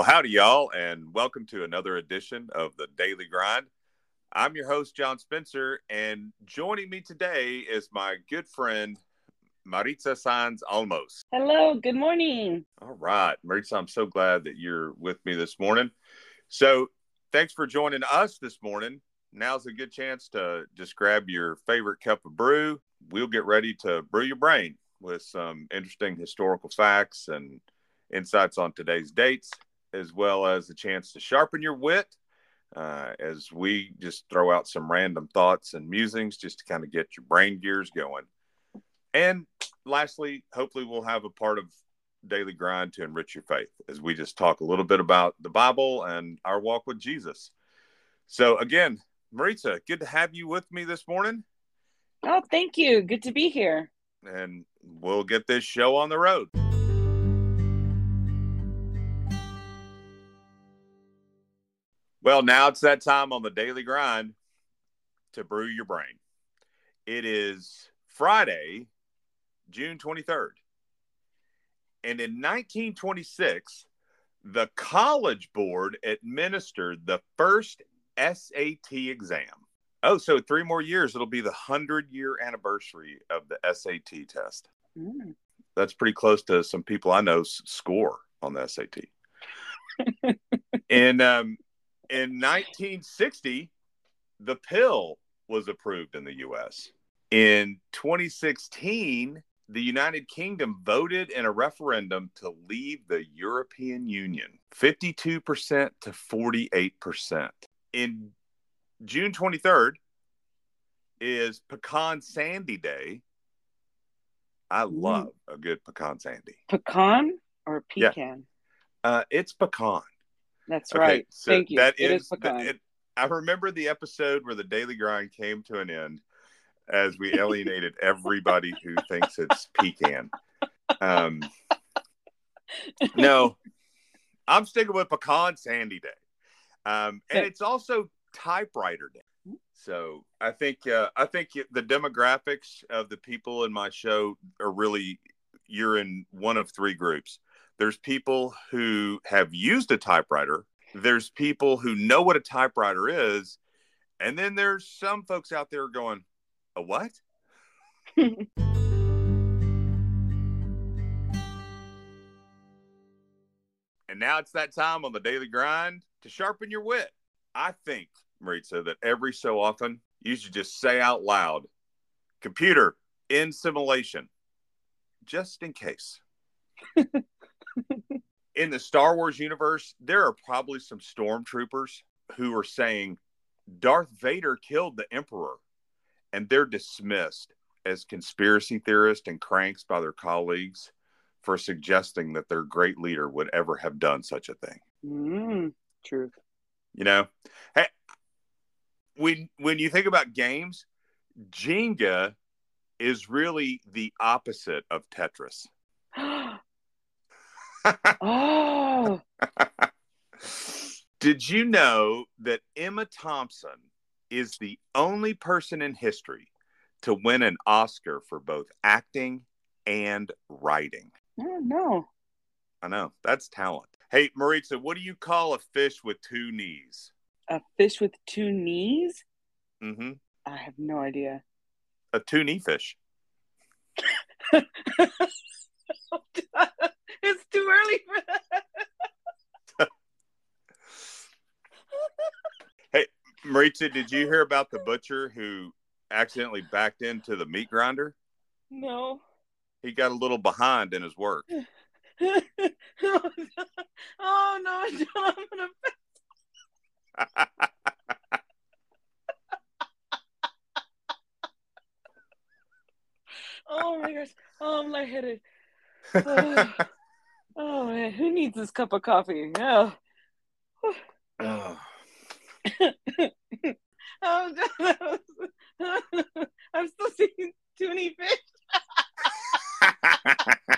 Well, howdy, y'all, and welcome to another edition of the Daily Grind. I'm your host, John Spencer, and joining me today is my good friend, Maritza Sanz Almos. Hello, good morning. All right, Maritza, I'm so glad that you're with me this morning. So, thanks for joining us this morning. Now's a good chance to just grab your favorite cup of brew. We'll get ready to brew your brain with some interesting historical facts and insights on today's dates as well as a chance to sharpen your wit uh, as we just throw out some random thoughts and musings just to kind of get your brain gears going. And lastly, hopefully, we'll have a part of daily grind to enrich your faith as we just talk a little bit about the Bible and our walk with Jesus. So, again, Maritza, good to have you with me this morning. Oh, thank you. Good to be here. And we'll get this show on the road. Well, now it's that time on the daily grind to brew your brain. It is Friday, June 23rd. And in 1926, the College Board administered the first SAT exam. Oh, so three more years, it'll be the 100 year anniversary of the SAT test. Mm. That's pretty close to some people I know score on the SAT. and um, in 1960, the pill was approved in the US. In 2016, the United Kingdom voted in a referendum to leave the European Union 52% to 48%. In June 23rd is Pecan Sandy Day. I love a good pecan sandy. Pecan or pecan? Yeah. Uh, it's pecan. That's okay, right. So Thank you. That it is, is it, I remember the episode where the daily grind came to an end as we alienated everybody who thinks it's pecan. Um, no, I'm sticking with pecan sandy day. Um, and it's also typewriter day. So I think uh, I think the demographics of the people in my show are really you're in one of three groups. There's people who have used a typewriter. There's people who know what a typewriter is. And then there's some folks out there going, a what? and now it's that time on the daily grind to sharpen your wit. I think, Maritza, that every so often you should just say out loud, computer in simulation, just in case. in the Star Wars universe, there are probably some stormtroopers who are saying Darth Vader killed the Emperor, and they're dismissed as conspiracy theorists and cranks by their colleagues for suggesting that their great leader would ever have done such a thing. Mm, truth. You know, hey, when when you think about games, Jenga is really the opposite of Tetris. Oh. Did you know that Emma Thompson is the only person in history to win an Oscar for both acting and writing? No. I know. That's talent. Hey, Maritza, what do you call a fish with two knees? A fish with two knees? Mm-hmm. I have no idea. A two knee fish. it's too early for that. hey, Maritza, did you hear about the butcher who accidentally backed into the meat grinder? No. He got a little behind in his work. oh, no. oh no, I'm gonna. oh my gosh! Oh, I'm lightheaded. Oh. Oh man, who needs this cup of coffee? Oh. I'm still seeing too many fish.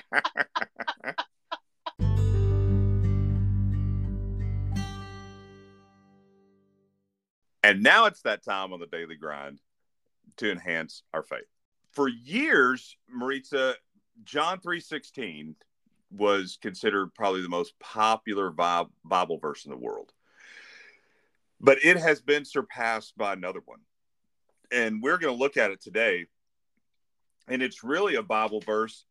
and now it's that time on the daily grind to enhance our faith. For years, Maritza, John 3:16 was considered probably the most popular Bible verse in the world. But it has been surpassed by another one. And we're going to look at it today. And it's really a Bible verse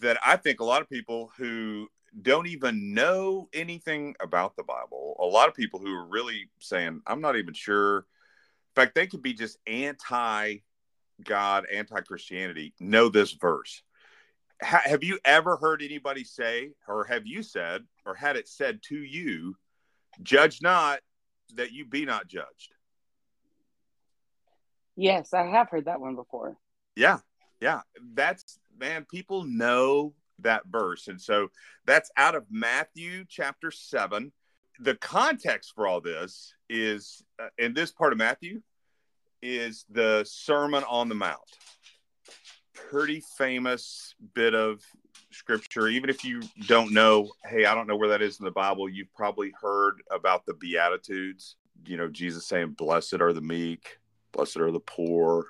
that I think a lot of people who don't even know anything about the Bible, a lot of people who are really saying, I'm not even sure. In fact, they could be just anti God, anti Christianity, know this verse ha- have you ever heard anybody say, or have you said, or had it said to you, judge not that you be not judged? Yes, I have heard that one before. Yeah. Yeah. That's, man, people know that verse. And so that's out of Matthew chapter 7. The context for all this is uh, in this part of Matthew is the Sermon on the Mount pretty famous bit of scripture. Even if you don't know, hey, I don't know where that is in the Bible, you've probably heard about the Beatitudes. You know, Jesus saying, Blessed are the meek, blessed are the poor,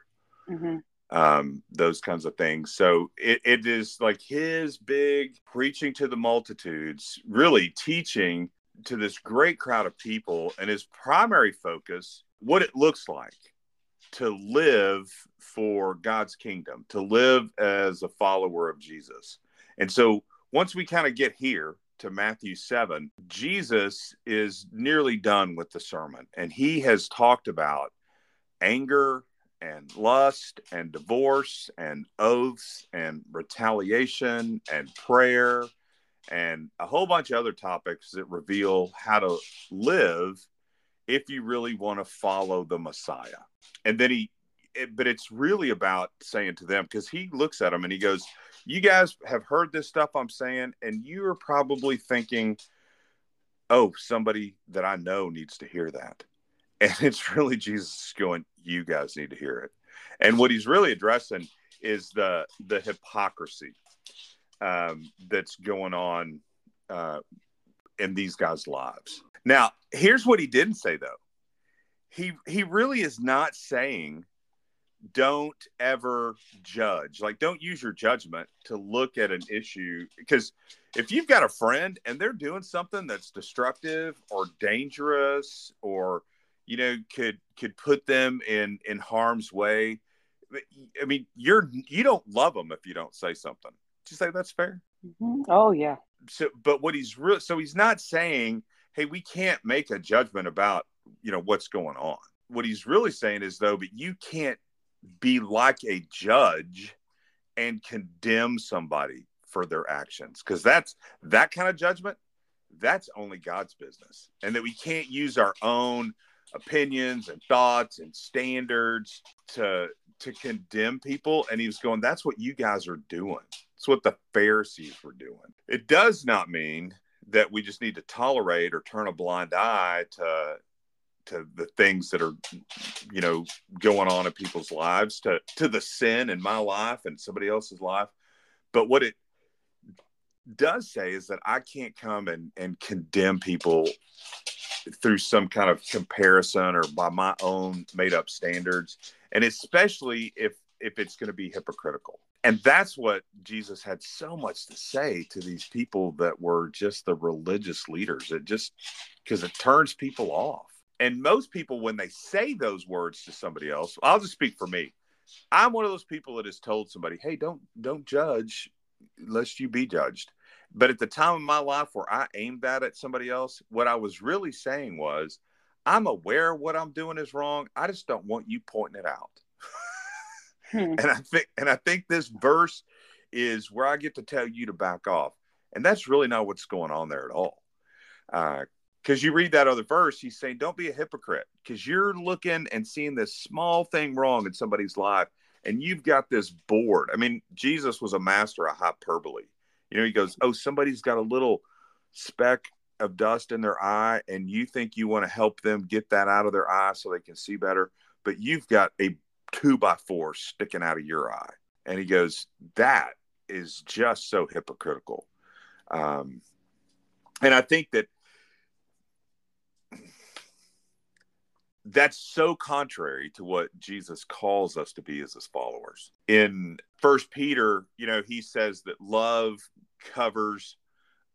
mm-hmm. um, those kinds of things. So it, it is like his big preaching to the multitudes, really teaching to this great crowd of people, and his primary focus, what it looks like to live for God's kingdom, to live as a follower of Jesus. And so once we kind of get here to Matthew 7, Jesus is nearly done with the sermon, and he has talked about anger and lust and divorce and oaths and retaliation and prayer and a whole bunch of other topics that reveal how to live if you really want to follow the Messiah. And then he it, but it's really about saying to them because he looks at them and he goes you guys have heard this stuff i'm saying and you're probably thinking oh somebody that i know needs to hear that. And it's really jesus going you guys need to hear it. And what he's really addressing is the the hypocrisy um, that's going on uh, in these guys' lives. Now, here's what he didn't say though. He he really is not saying don't ever judge. Like don't use your judgment to look at an issue because if you've got a friend and they're doing something that's destructive or dangerous or you know could could put them in in harm's way i mean you're you don't love them if you don't say something. Did you say that's fair? Mm-hmm. oh yeah. So but what he's real so he's not saying hey we can't make a judgment about you know what's going on. What he's really saying is though but you can't be like a judge and condemn somebody for their actions. Because that's that kind of judgment that's only god's business. And that we can't use our own opinions and thoughts and standards to to condemn people. And he was going that's what you guys are doing. It's what the pharisees were doing. It does not mean that we just need to tolerate or turn a blind eye to to the things that are you know going on in people's lives to to the sin in my life and somebody else's life. But what it does say is that i can't come and and condemn people through some kind of comparison or by my own made up standards. And especially if if it's going to be hypocritical. And that's what jesus had so much to say to these people that were just the religious leaders. It just because it turns people off and most people, when they say those words to somebody else, I'll just speak for me. I'm one of those people that has told somebody, "Hey, don't don't judge, lest you be judged." But at the time of my life where I aimed that at somebody else, what I was really saying was, "I'm aware what I'm doing is wrong. I just don't want you pointing it out." hmm. And I think, and I think this verse is where I get to tell you to back off, and that's really not what's going on there at all. Uh, because you read that other verse, he's saying, don't be a hypocrite because you're looking and seeing this small thing wrong in somebody's life, and you've got this board. I mean, Jesus was a master of hyperbole. You know, he goes, Oh, somebody's got a little speck of dust in their eye, and you think you want to help them get that out of their eye so they can see better, but you've got a two by four sticking out of your eye. And he goes, That is just so hypocritical. Um, and I think that that's so contrary to what Jesus calls us to be as his followers. In First Peter, you know, he says that love covers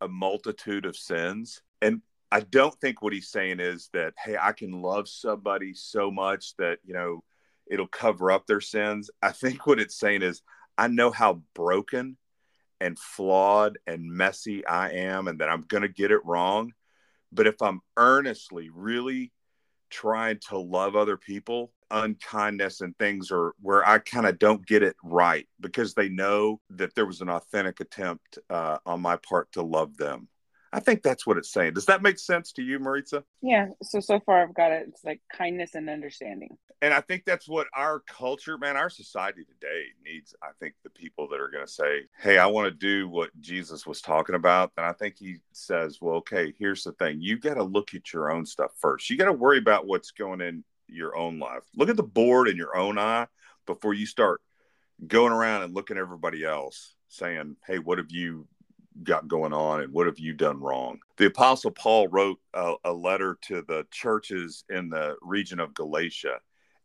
a multitude of sins. And I don't think what he's saying is that, hey, I can love somebody so much that, you know, it'll cover up their sins. I think what it's saying is, I know how broken and flawed and messy I am and that I'm going to get it wrong. But if I'm earnestly really trying to love other people, unkindness and things are where I kind of don't get it right because they know that there was an authentic attempt uh, on my part to love them. I think that's what it's saying. Does that make sense to you, Maritza? Yeah. So so far I've got it. It's like kindness and understanding. And I think that's what our culture, man, our society today needs. I think the people that are going to say, "Hey, I want to do what Jesus was talking about," and I think he says, "Well, okay, here's the thing. You got to look at your own stuff first. You got to worry about what's going in your own life. Look at the board in your own eye before you start going around and looking at everybody else saying, Hey, what have you got going on and what have you done wrong? The Apostle Paul wrote a, a letter to the churches in the region of Galatia,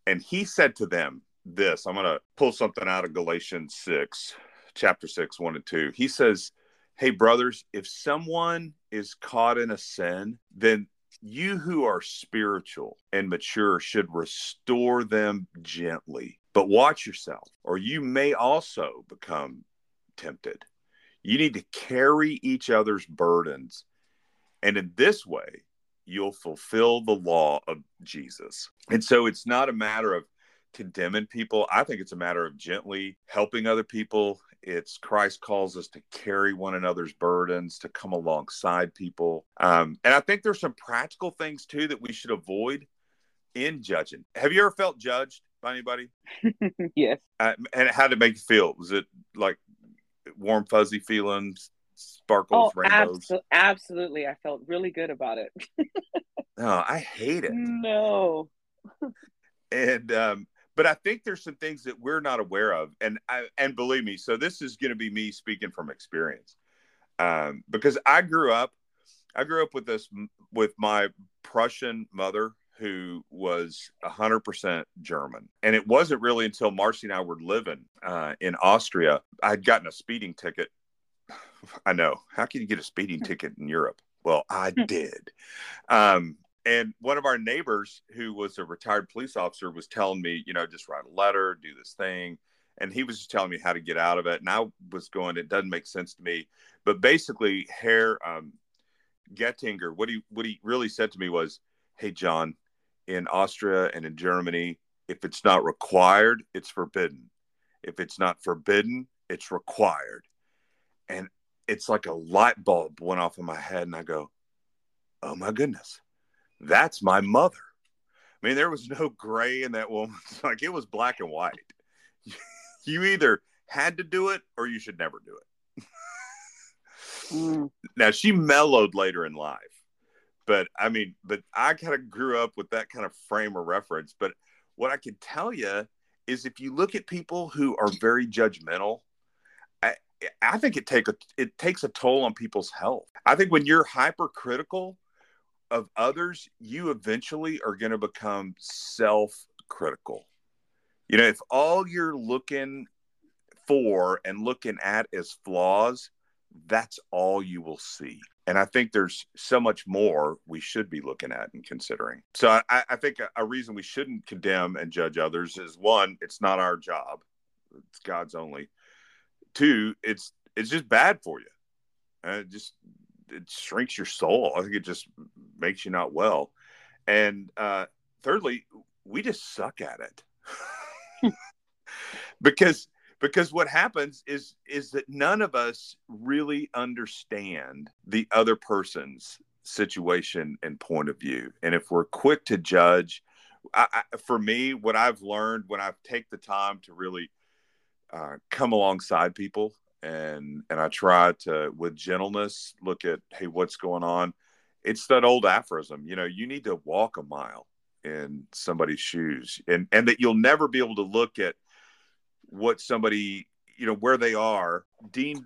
and he said to them this I'm going to pull something out of Galatians 6, chapter 6, 1 and 2. He says, Hey, brothers, if someone is caught in a sin, then you who are spiritual and mature should restore them gently. But watch yourself, or you may also become tempted. You need to carry each other's burdens. And in this way, you'll fulfill the law of Jesus. And so it's not a matter of condemning people. I think it's a matter of gently helping other people it's Christ calls us to carry one another's burdens, to come alongside people. Um, and I think there's some practical things too that we should avoid in judging. Have you ever felt judged by anybody? yes. Uh, and how did it make you feel? Was it like warm, fuzzy feelings, sparkles, oh, rainbows? Abso- absolutely. I felt really good about it. no, I hate it. No. and um, but I think there's some things that we're not aware of, and I, and believe me, so this is going to be me speaking from experience, um, because I grew up, I grew up with this with my Prussian mother who was 100% German, and it wasn't really until Marcy and I were living uh, in Austria, I'd gotten a speeding ticket. I know how can you get a speeding ticket in Europe? Well, I hmm. did. Um, and one of our neighbors who was a retired police officer was telling me you know just write a letter do this thing and he was just telling me how to get out of it and i was going it doesn't make sense to me but basically herr um, gettinger what he what he really said to me was hey john in austria and in germany if it's not required it's forbidden if it's not forbidden it's required and it's like a light bulb went off in my head and i go oh my goodness that's my mother. I mean, there was no gray in that woman. like it was black and white. you either had to do it or you should never do it. mm. Now she mellowed later in life, but I mean, but I kind of grew up with that kind of frame of reference. But what I can tell you is if you look at people who are very judgmental, I, I think it take a it takes a toll on people's health. I think when you're hypercritical, of others, you eventually are going to become self critical. You know, if all you're looking for and looking at is flaws, that's all you will see. And I think there's so much more we should be looking at and considering. So I, I think a, reason we shouldn't condemn and judge others is one, it's not our job; it's God's only. Two, it's it's just bad for you. Uh, just it shrinks your soul. I think it just makes you not well. And uh, thirdly, we just suck at it because because what happens is is that none of us really understand the other person's situation and point of view. And if we're quick to judge, I, I, for me, what I've learned when I take the time to really uh, come alongside people and and I try to with gentleness look at hey what's going on. It's that old aphorism, you know, you need to walk a mile in somebody's shoes and and that you'll never be able to look at what somebody you know where they are. Dean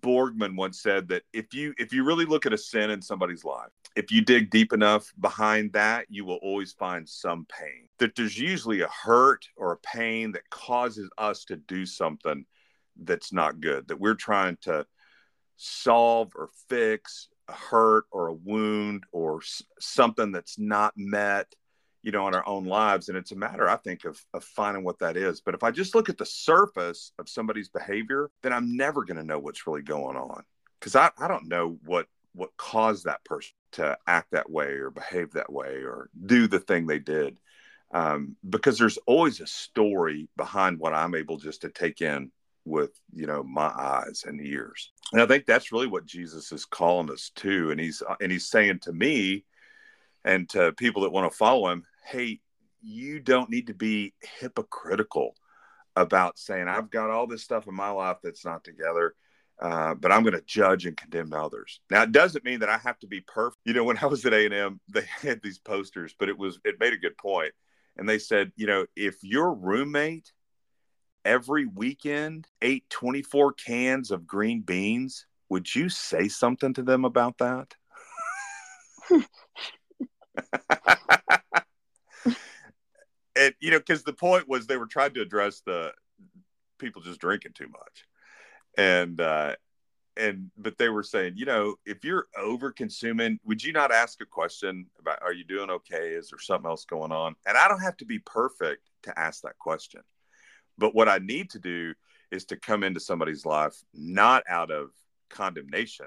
borgman once said that if you if you really look at a sin in somebody's life if you dig deep enough behind that you will always find some pain. That there's usually a hurt or a pain that causes us to do something that's not good that we're trying to solve or fix a hurt or a wound or something that's not met you know in our own lives and it's a matter i think of, of finding what that is. But if i just look at the surface of somebody's behavior then i'm never going to know what's really going on because I, I don't know what what caused that person to act that way or behave that way or do the thing they did um, because there's always a story behind what i'm able just to take in with you know my eyes and ears. And i think that's really what jesus is calling us to and he's and he's saying to me and to people that want to follow him hey you don't need to be hypocritical about saying i've got all this stuff in my life that's not together uh, but i'm going to judge and condemn others now it doesn't mean that i have to be perfect you know when i was at a&m they had these posters but it was it made a good point. point and they said you know if your roommate every weekend ate 24 cans of green beans, would you say something to them about that? and you know, because the point was they were trying to address the people just drinking too much, and uh, and but they were saying, you know, if you're over consuming, would you not ask a question about, are you doing okay? Is there something else going on? And I don't have to be perfect to ask that question but what I need to do is to come into somebody's life not out of condemnation,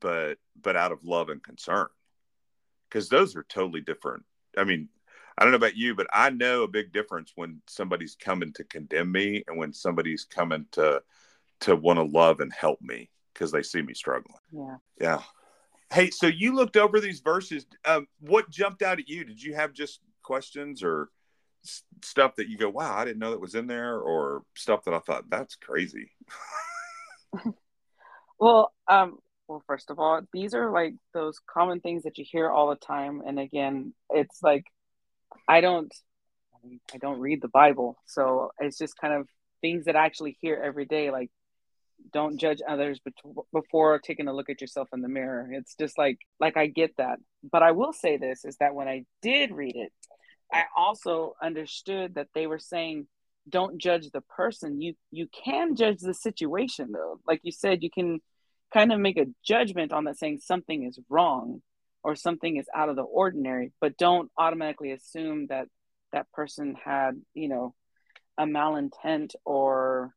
but but out of love and concern. Because those are totally different. I mean, I don't know about you, but I know a big difference when somebody's coming to condemn me and when somebody's coming to to want to love and help me because they see me struggling. Yeah. Yeah. Hey, so you looked over these verses. Um, what jumped out at you? Did you have just questions or stuff that you go, wow, I didn't know that was in there, or stuff that I thought that's crazy. well, um, well, first of all, these are like those common things that you hear all the time, and again, it's like I don't, I don't read the Bible, so it's just kind of things that I actually hear every day, like don't judge others before taking a look at yourself in the mirror. It's just like like I get that, but I will say this is that when I did read it, I also understood that they were saying don't judge the person. You you can judge the situation though. Like you said, you can kind of make a judgment on that saying something is wrong or something is out of the ordinary, but don't automatically assume that that person had, you know, a malintent or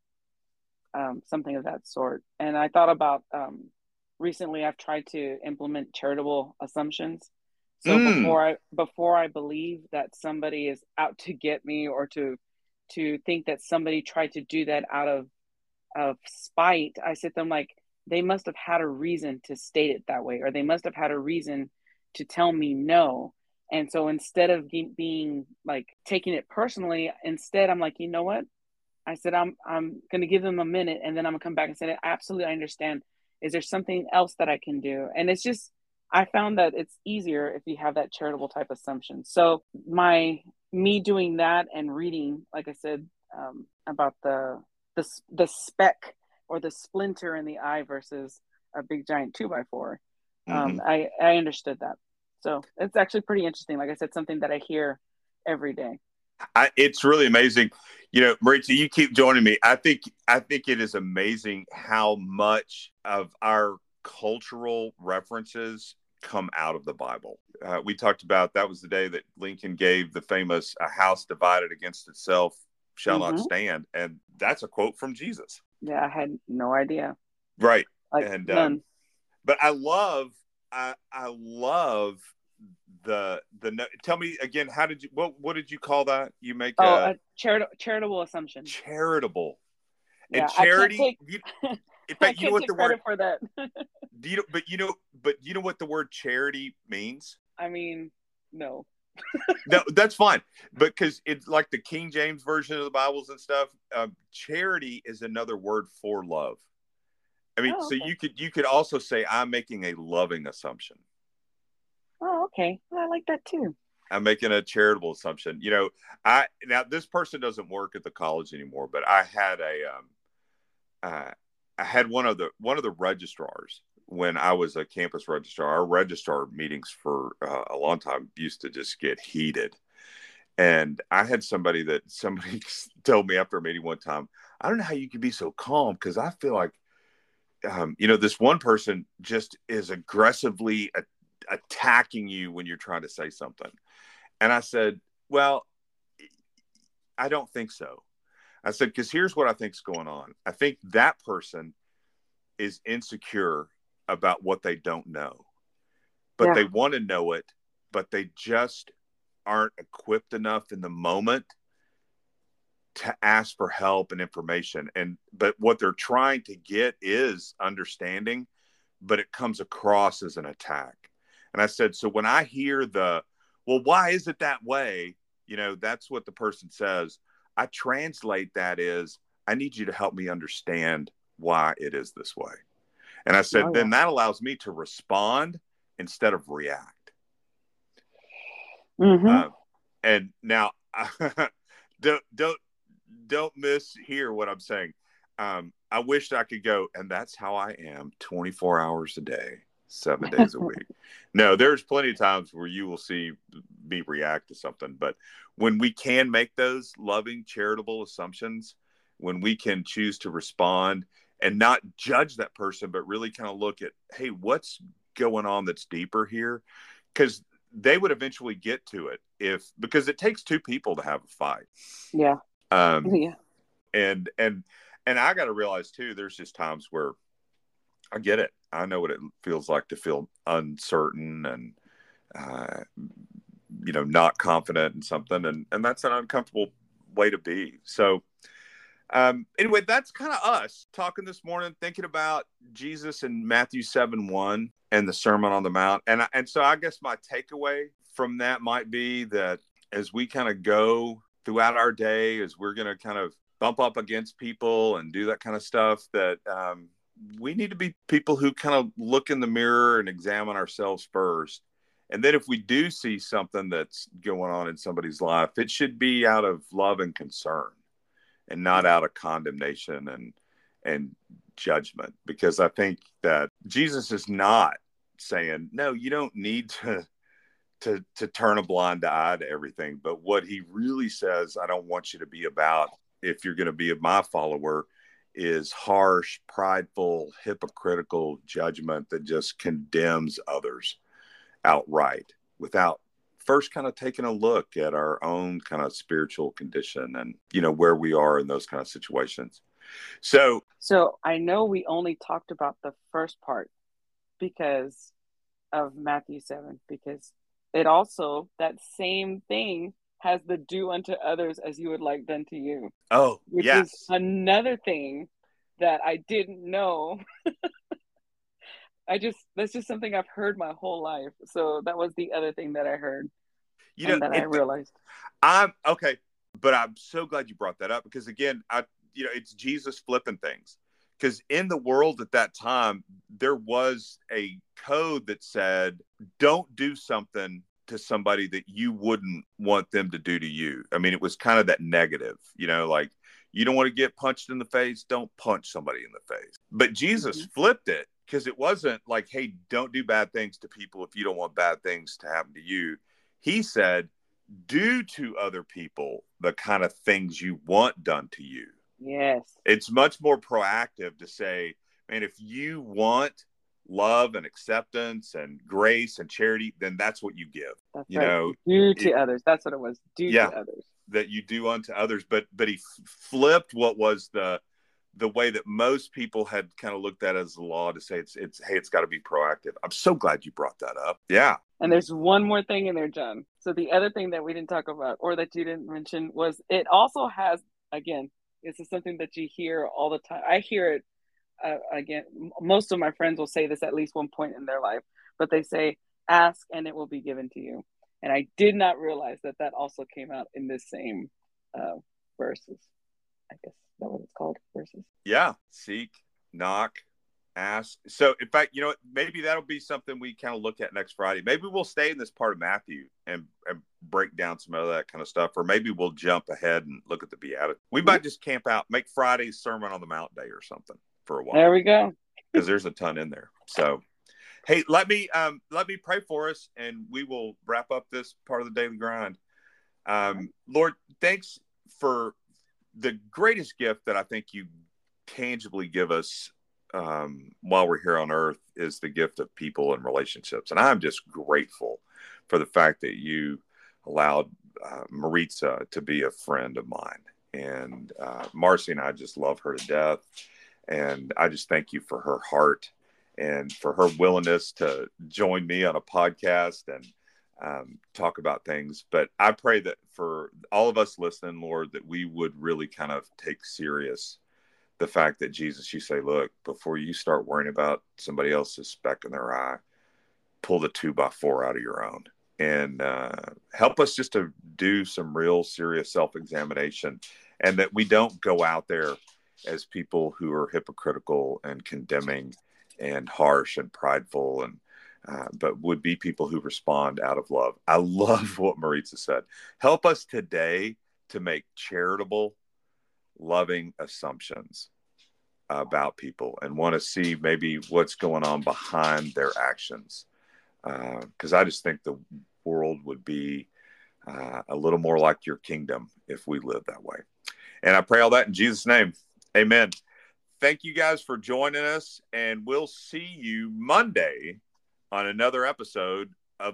um, something of that sort. And I thought about um, recently, I've tried to implement charitable assumptions. So mm. before I before I believe that somebody is out to get me or to to think that somebody tried to do that out of of spite, I said them like they must have had a reason to state it that way, or they must have had a reason to tell me no. And so instead of being like taking it personally, instead I'm like, you know what? I said I'm I'm gonna give them a minute, and then I'm gonna come back and say, absolutely, I understand. Is there something else that I can do? And it's just I found that it's easier if you have that charitable type assumption. So my me doing that and reading, like I said, um, about the the the speck or the splinter in the eye versus a big giant two by 4 um, mm-hmm. I I understood that. So it's actually pretty interesting. Like I said, something that I hear every day. I, it's really amazing. You know, Maritza, you keep joining me. I think I think it is amazing how much of our cultural references come out of the Bible. Uh, we talked about that was the day that Lincoln gave the famous "A house divided against itself shall mm-hmm. not stand," and that's a quote from Jesus. Yeah, I had no idea. Right, like, and um, but I love, I I love the the. Tell me again, how did you what what did you call that? You make oh a, a charitable charitable assumption. Charitable. Yeah, and charity. Take, you, fact, you know what the word for that. do you but you know, but you know what the word charity means? I mean, no. No, that's fine. Because it's like the King James version of the Bibles and stuff. Um, charity is another word for love. I mean, oh, okay. so you could you could also say I'm making a loving assumption. Oh, okay. Well, I like that too. I'm making a charitable assumption. You know, I now this person doesn't work at the college anymore, but I had a um, uh, I had one of the one of the registrars when I was a campus registrar. Our registrar meetings for uh, a long time used to just get heated, and I had somebody that somebody told me after a meeting one time, I don't know how you can be so calm because I feel like um, you know, this one person just is aggressively a- attacking you when you're trying to say something. And I said, well, I don't think so. I said, because here's what I think's going on. I think that person is insecure about what they don't know, but yeah. they want to know it, but they just aren't equipped enough in the moment to ask for help and information. And but what they're trying to get is understanding but it comes across as an attack. And i said so when i hear the well why is it that way? You know that's what the person says. I translate that is i need you to help me understand why it is this way and i said oh, yeah. then that allows me to respond instead of react mm-hmm. uh, and now don't don't don't miss hear what I'm saying. Um, I wished I could go, and that's how I am 24 hours a day, seven days a week. no, there's plenty of times where you will see me react to something, but when we can make those loving, charitable assumptions, when we can choose to respond and not judge that person, but really kind of look at, hey, what's going on that's deeper here? Because they would eventually get to it if because it takes two people to have a fight. Yeah. Um, yeah. And and and I got to realize too. There's just times where I get it. I know what it feels like to feel uncertain and uh, you know not confident in something, and and that's an uncomfortable way to be. So. Um, anyway, that's kind of us talking this morning, thinking about Jesus in Matthew 7 1 and the Sermon on the Mount. And, I, and so I guess my takeaway from that might be that as we kind of go throughout our day as we're going to kind of bump up against people and do that kind of stuff that um, we need to be people who kind of look in the mirror and examine ourselves first and then if we do see something that's going on in somebody's life it should be out of love and concern and not out of condemnation and and judgment because i think that jesus is not saying no you don't need to to to turn a blind eye to everything. But what he really says, I don't want you to be about if you're going to be my follower, is harsh, prideful, hypocritical judgment that just condemns others outright without first kind of taking a look at our own kind of spiritual condition and you know where we are in those kind of situations. So so I know we only talked about the first part because of Matthew 7 because it also that same thing has the do unto others as you would like done to you. Oh, which yes. is another thing that I didn't know. I just that's just something I've heard my whole life. So that was the other thing that I heard. You know, that it, I realized. I'm okay, but I'm so glad you brought that up because again, I you know, it's Jesus flipping things because in the world at that time there was a code that said don't do something to somebody that you wouldn't want them to do to you i mean it was kind of that negative you know like you don't want to get punched in the face don't punch somebody in the face but jesus mm-hmm. flipped it because it wasn't like hey don't do bad things to people if you don't want bad things to happen to you he said do to other people the kind of things you want done to you Yes. It's much more proactive to say, man, if you want love and acceptance and grace and charity, then that's what you give. That's you right. know, do to it, others. That's what it was. Do yeah, to others. That you do unto others. But but he flipped what was the the way that most people had kind of looked at as the law to say it's it's hey it's got to be proactive. I'm so glad you brought that up. Yeah. And there's one more thing in there, John. So the other thing that we didn't talk about or that you didn't mention was it also has again this is something that you hear all the time. I hear it uh, again. Most of my friends will say this at least one point in their life, but they say, "Ask and it will be given to you." And I did not realize that that also came out in this same uh, verses. I guess that what it's called verses. Yeah, seek, knock, ask. So, in fact, you know, maybe that'll be something we kind of look at next Friday. Maybe we'll stay in this part of Matthew and, and break down some of that kind of stuff, or maybe we'll jump ahead and look at the Beatitudes. We might just camp out, make Friday's Sermon on the Mount Day or something for a while. There we go. Because there's a ton in there. So, hey, let me um, let me pray for us, and we will wrap up this part of the daily grind. Um, Lord, thanks for the greatest gift that I think you tangibly give us um, while we're here on earth is the gift of people and relationships. And I'm just grateful for the fact that you allowed uh, Maritza to be a friend of mine. And uh, Marcy and I just love her to death. And I just thank you for her heart and for her willingness to join me on a podcast and um, talk about things. But I pray that for all of us listening, Lord, that we would really kind of take serious the fact that Jesus, you say, look, before you start worrying about somebody else's speck in their eye, pull the two by four out of your own and uh, help us just to do some real serious self examination and that we don't go out there as people who are hypocritical and condemning and harsh and prideful and uh, but would be people who respond out of love. I love what Maritza said. Help us today to make charitable, loving assumptions about people and want to see maybe what's going on behind their actions. Because uh, I just think the world would be uh, a little more like your kingdom if we live that way. And I pray all that in Jesus' name. Amen. Thank you guys for joining us, and we'll see you Monday on another episode of.